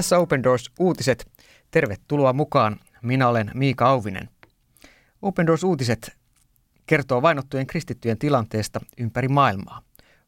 Tässä Open Doors uutiset. Tervetuloa mukaan. Minä olen Miika Auvinen. Open Doors uutiset kertoo vainottujen kristittyjen tilanteesta ympäri maailmaa.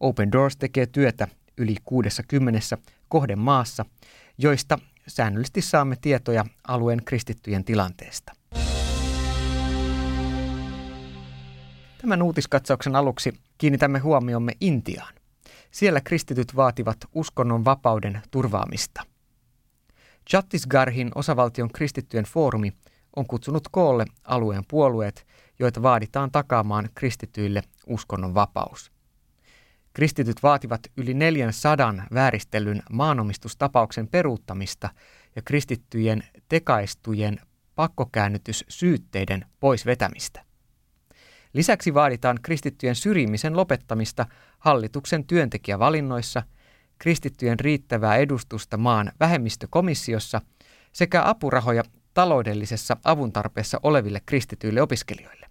Open Doors tekee työtä yli 60 kohden maassa, joista säännöllisesti saamme tietoja alueen kristittyjen tilanteesta. Tämän uutiskatsauksen aluksi kiinnitämme huomiomme Intiaan. Siellä kristityt vaativat uskonnon vapauden turvaamista – Chattisgarhin osavaltion kristittyjen foorumi on kutsunut koolle alueen puolueet, joita vaaditaan takaamaan kristityille uskonnon vapaus. Kristityt vaativat yli 400 vääristellyn maanomistustapauksen peruuttamista ja kristittyjen tekaistujen pakkokäännytyssyytteiden pois vetämistä. Lisäksi vaaditaan kristittyjen syrjimisen lopettamista hallituksen työntekijävalinnoissa – kristittyjen riittävää edustusta maan vähemmistökomissiossa sekä apurahoja taloudellisessa avuntarpeessa oleville kristityille opiskelijoille.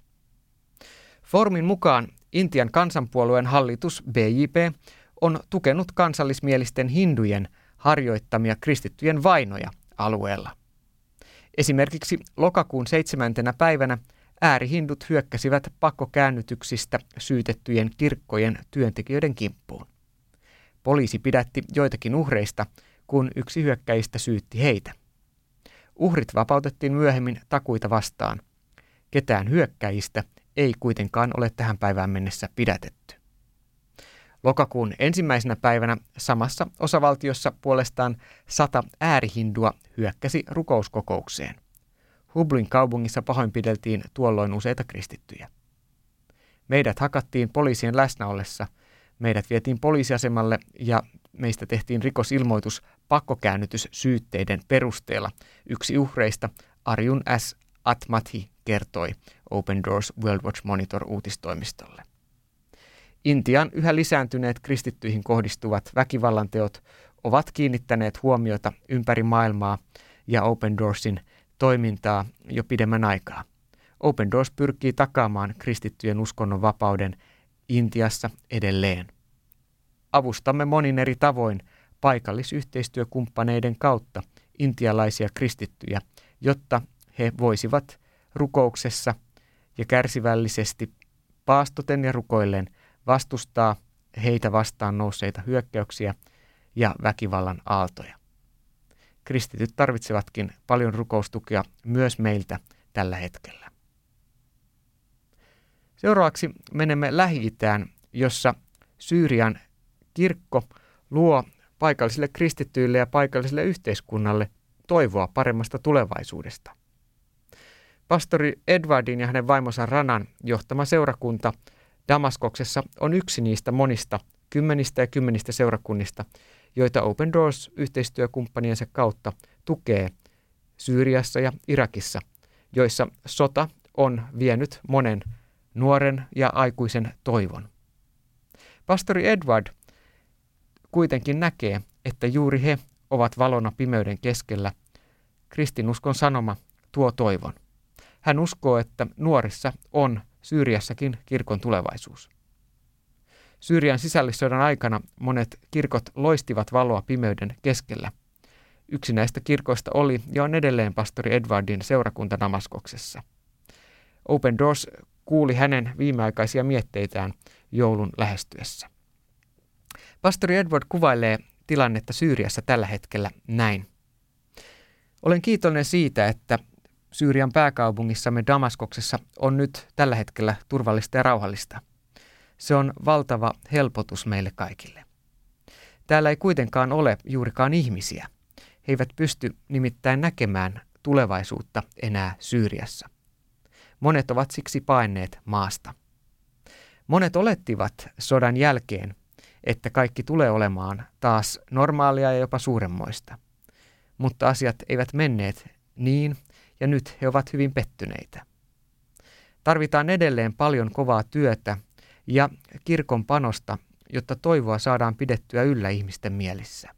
Formin mukaan Intian kansanpuolueen hallitus BJP on tukenut kansallismielisten hindujen harjoittamia kristittyjen vainoja alueella. Esimerkiksi lokakuun seitsemäntenä päivänä äärihindut hyökkäsivät pakkokäännytyksistä syytettyjen kirkkojen työntekijöiden kimppuun. Poliisi pidätti joitakin uhreista, kun yksi hyökkäistä syytti heitä. Uhrit vapautettiin myöhemmin takuita vastaan. Ketään hyökkäjistä ei kuitenkaan ole tähän päivään mennessä pidätetty. Lokakuun ensimmäisenä päivänä samassa osavaltiossa puolestaan sata äärihindua hyökkäsi rukouskokoukseen. Hublin kaupungissa pahoinpideltiin tuolloin useita kristittyjä. Meidät hakattiin poliisien läsnä ollessa – Meidät vietiin poliisiasemalle ja meistä tehtiin rikosilmoitus pakkokäännytyssyytteiden perusteella. Yksi uhreista, Arjun S. Atmathi, kertoi Open Doors World Watch Monitor uutistoimistolle. Intian yhä lisääntyneet kristittyihin kohdistuvat väkivallanteot ovat kiinnittäneet huomiota ympäri maailmaa ja Open Doorsin toimintaa jo pidemmän aikaa. Open Doors pyrkii takaamaan kristittyjen uskonnon vapauden Intiassa edelleen. Avustamme monin eri tavoin paikallisyhteistyökumppaneiden kautta intialaisia kristittyjä, jotta he voisivat rukouksessa ja kärsivällisesti paastoten ja rukoilleen vastustaa heitä vastaan nousseita hyökkäyksiä ja väkivallan aaltoja. Kristityt tarvitsevatkin paljon rukoustukea myös meiltä tällä hetkellä. Seuraavaksi menemme lähi jossa Syyrian kirkko luo paikallisille kristittyille ja paikalliselle yhteiskunnalle toivoa paremmasta tulevaisuudesta. Pastori Edwardin ja hänen vaimonsa Ranan johtama seurakunta Damaskoksessa on yksi niistä monista kymmenistä ja kymmenistä seurakunnista, joita Open Doors yhteistyökumppaniensa kautta tukee Syyriassa ja Irakissa, joissa sota on vienyt monen nuoren ja aikuisen toivon. Pastori Edward kuitenkin näkee, että juuri he ovat valona pimeyden keskellä. Kristinuskon sanoma tuo toivon. Hän uskoo, että nuorissa on Syyriassakin kirkon tulevaisuus. Syyrian sisällissodan aikana monet kirkot loistivat valoa pimeyden keskellä. Yksi näistä kirkoista oli ja on edelleen pastori Edwardin seurakunta Damaskoksessa. Open Doors kuuli hänen viimeaikaisia mietteitään joulun lähestyessä. Pastori Edward kuvailee tilannetta Syyriassa tällä hetkellä näin. Olen kiitollinen siitä, että Syyrian pääkaupungissamme Damaskoksessa on nyt tällä hetkellä turvallista ja rauhallista. Se on valtava helpotus meille kaikille. Täällä ei kuitenkaan ole juurikaan ihmisiä. He eivät pysty nimittäin näkemään tulevaisuutta enää Syyriassa. Monet ovat siksi paineet maasta. Monet olettivat sodan jälkeen, että kaikki tulee olemaan taas normaalia ja jopa suuremmoista. Mutta asiat eivät menneet niin, ja nyt he ovat hyvin pettyneitä. Tarvitaan edelleen paljon kovaa työtä ja kirkon panosta, jotta toivoa saadaan pidettyä yllä ihmisten mielissä.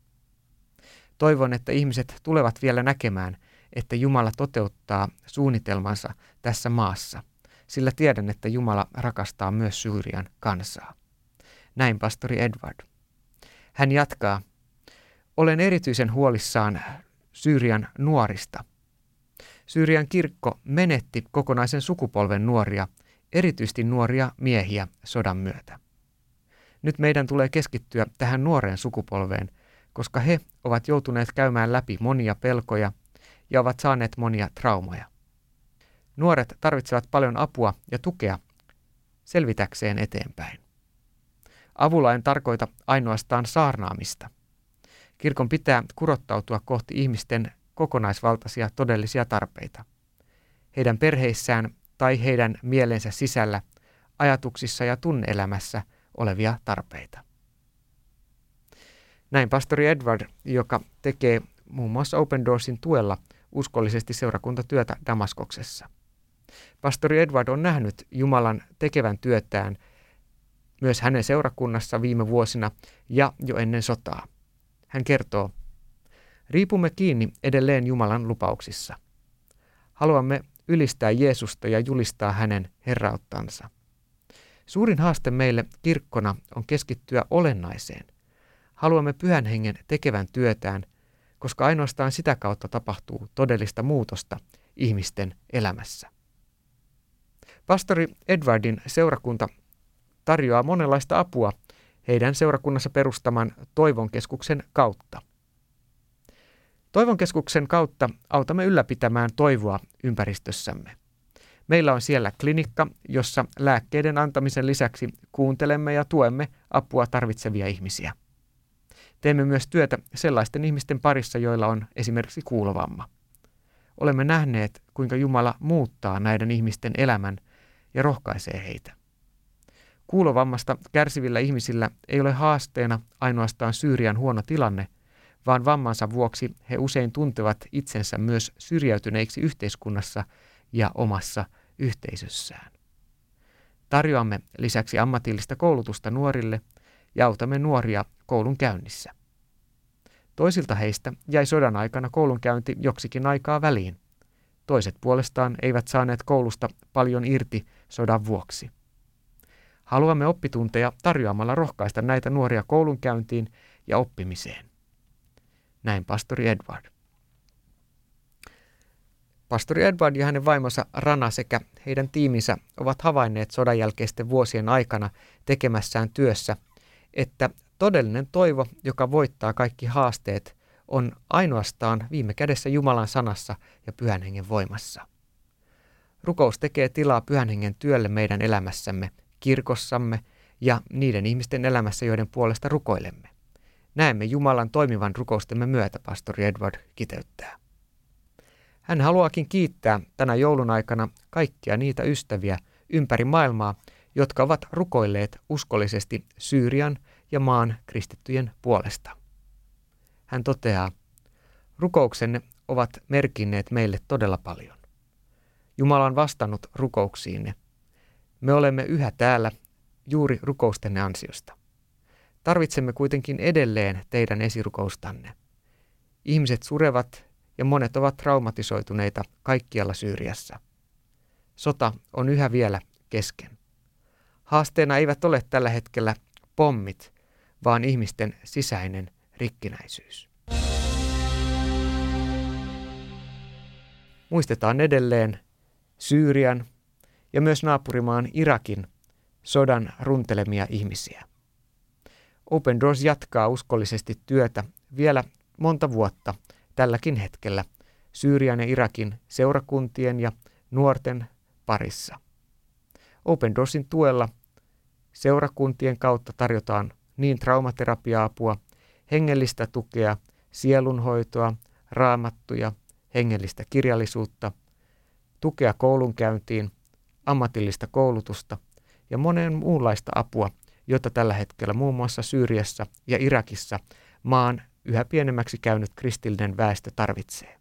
Toivon, että ihmiset tulevat vielä näkemään, että Jumala toteuttaa suunnitelmansa tässä maassa, sillä tiedän, että Jumala rakastaa myös Syyrian kansaa. Näin pastori Edward. Hän jatkaa, olen erityisen huolissaan Syyrian nuorista. Syyrian kirkko menetti kokonaisen sukupolven nuoria, erityisesti nuoria miehiä sodan myötä. Nyt meidän tulee keskittyä tähän nuoreen sukupolveen, koska he ovat joutuneet käymään läpi monia pelkoja ja ovat saaneet monia traumoja. Nuoret tarvitsevat paljon apua ja tukea selvitäkseen eteenpäin. Avulla en tarkoita ainoastaan saarnaamista. Kirkon pitää kurottautua kohti ihmisten kokonaisvaltaisia todellisia tarpeita. Heidän perheissään tai heidän mielensä sisällä, ajatuksissa ja tunneelämässä olevia tarpeita. Näin pastori Edward, joka tekee muun muassa Open Doorsin tuella uskollisesti seurakuntatyötä Damaskoksessa. Pastori Edward on nähnyt Jumalan tekevän työtään myös hänen seurakunnassa viime vuosina ja jo ennen sotaa. Hän kertoo, riipumme kiinni edelleen Jumalan lupauksissa. Haluamme ylistää Jeesusta ja julistaa hänen herrauttansa. Suurin haaste meille kirkkona on keskittyä olennaiseen. Haluamme pyhän hengen tekevän työtään, koska ainoastaan sitä kautta tapahtuu todellista muutosta ihmisten elämässä. Pastori Edwardin seurakunta tarjoaa monenlaista apua heidän seurakunnassa perustaman Toivonkeskuksen kautta. Toivonkeskuksen kautta autamme ylläpitämään toivoa ympäristössämme. Meillä on siellä klinikka, jossa lääkkeiden antamisen lisäksi kuuntelemme ja tuemme apua tarvitsevia ihmisiä. Teemme myös työtä sellaisten ihmisten parissa, joilla on esimerkiksi kuulovamma. Olemme nähneet, kuinka Jumala muuttaa näiden ihmisten elämän ja rohkaisee heitä. Kuulovammasta kärsivillä ihmisillä ei ole haasteena ainoastaan Syyrian huono tilanne, vaan vammansa vuoksi he usein tuntevat itsensä myös syrjäytyneiksi yhteiskunnassa ja omassa yhteisössään. Tarjoamme lisäksi ammatillista koulutusta nuorille ja autamme nuoria koulun käynnissä. Toisilta heistä jäi sodan aikana koulunkäynti joksikin aikaa väliin. Toiset puolestaan eivät saaneet koulusta paljon irti sodan vuoksi. Haluamme oppitunteja tarjoamalla rohkaista näitä nuoria koulunkäyntiin ja oppimiseen. Näin pastori Edward. Pastori Edward ja hänen vaimonsa Rana sekä heidän tiiminsä ovat havainneet sodan jälkeisten vuosien aikana tekemässään työssä, että todellinen toivo, joka voittaa kaikki haasteet, on ainoastaan viime kädessä Jumalan sanassa ja pyhän hengen voimassa. Rukous tekee tilaa pyhän hengen työlle meidän elämässämme, kirkossamme ja niiden ihmisten elämässä, joiden puolesta rukoilemme. Näemme Jumalan toimivan rukoustemme myötä, pastori Edward kiteyttää. Hän haluaakin kiittää tänä joulun aikana kaikkia niitä ystäviä ympäri maailmaa, jotka ovat rukoilleet uskollisesti Syyrian ja maan kristittyjen puolesta. Hän toteaa, rukouksenne ovat merkinneet meille todella paljon. Jumala on vastannut rukouksiinne. Me olemme yhä täällä juuri rukoustenne ansiosta. Tarvitsemme kuitenkin edelleen teidän esirukoustanne. Ihmiset surevat ja monet ovat traumatisoituneita kaikkialla Syyriassa. Sota on yhä vielä kesken. Haasteena eivät ole tällä hetkellä pommit, vaan ihmisten sisäinen rikkinäisyys. Muistetaan edelleen Syyrian ja myös naapurimaan Irakin sodan runtelemia ihmisiä. Open Doors jatkaa uskollisesti työtä vielä monta vuotta tälläkin hetkellä Syyrian ja Irakin seurakuntien ja nuorten parissa. Open Doorsin tuella seurakuntien kautta tarjotaan niin traumaterapia-apua, hengellistä tukea, sielunhoitoa, raamattuja, hengellistä kirjallisuutta, tukea koulunkäyntiin, ammatillista koulutusta ja monen muunlaista apua, jota tällä hetkellä muun muassa Syyriassa ja Irakissa maan yhä pienemmäksi käynyt kristillinen väestö tarvitsee.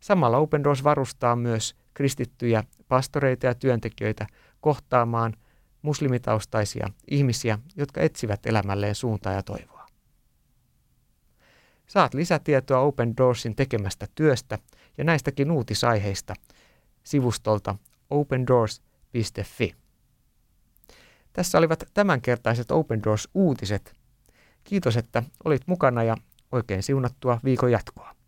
Samalla Open Doors varustaa myös kristittyjä pastoreita ja työntekijöitä kohtaamaan muslimitaustaisia ihmisiä, jotka etsivät elämälleen suuntaa ja toivoa. Saat lisätietoa Open Doorsin tekemästä työstä ja näistäkin uutisaiheista sivustolta opendoors.fi. Tässä olivat tämänkertaiset Open Doors uutiset. Kiitos, että olit mukana ja oikein siunattua viikon jatkoa.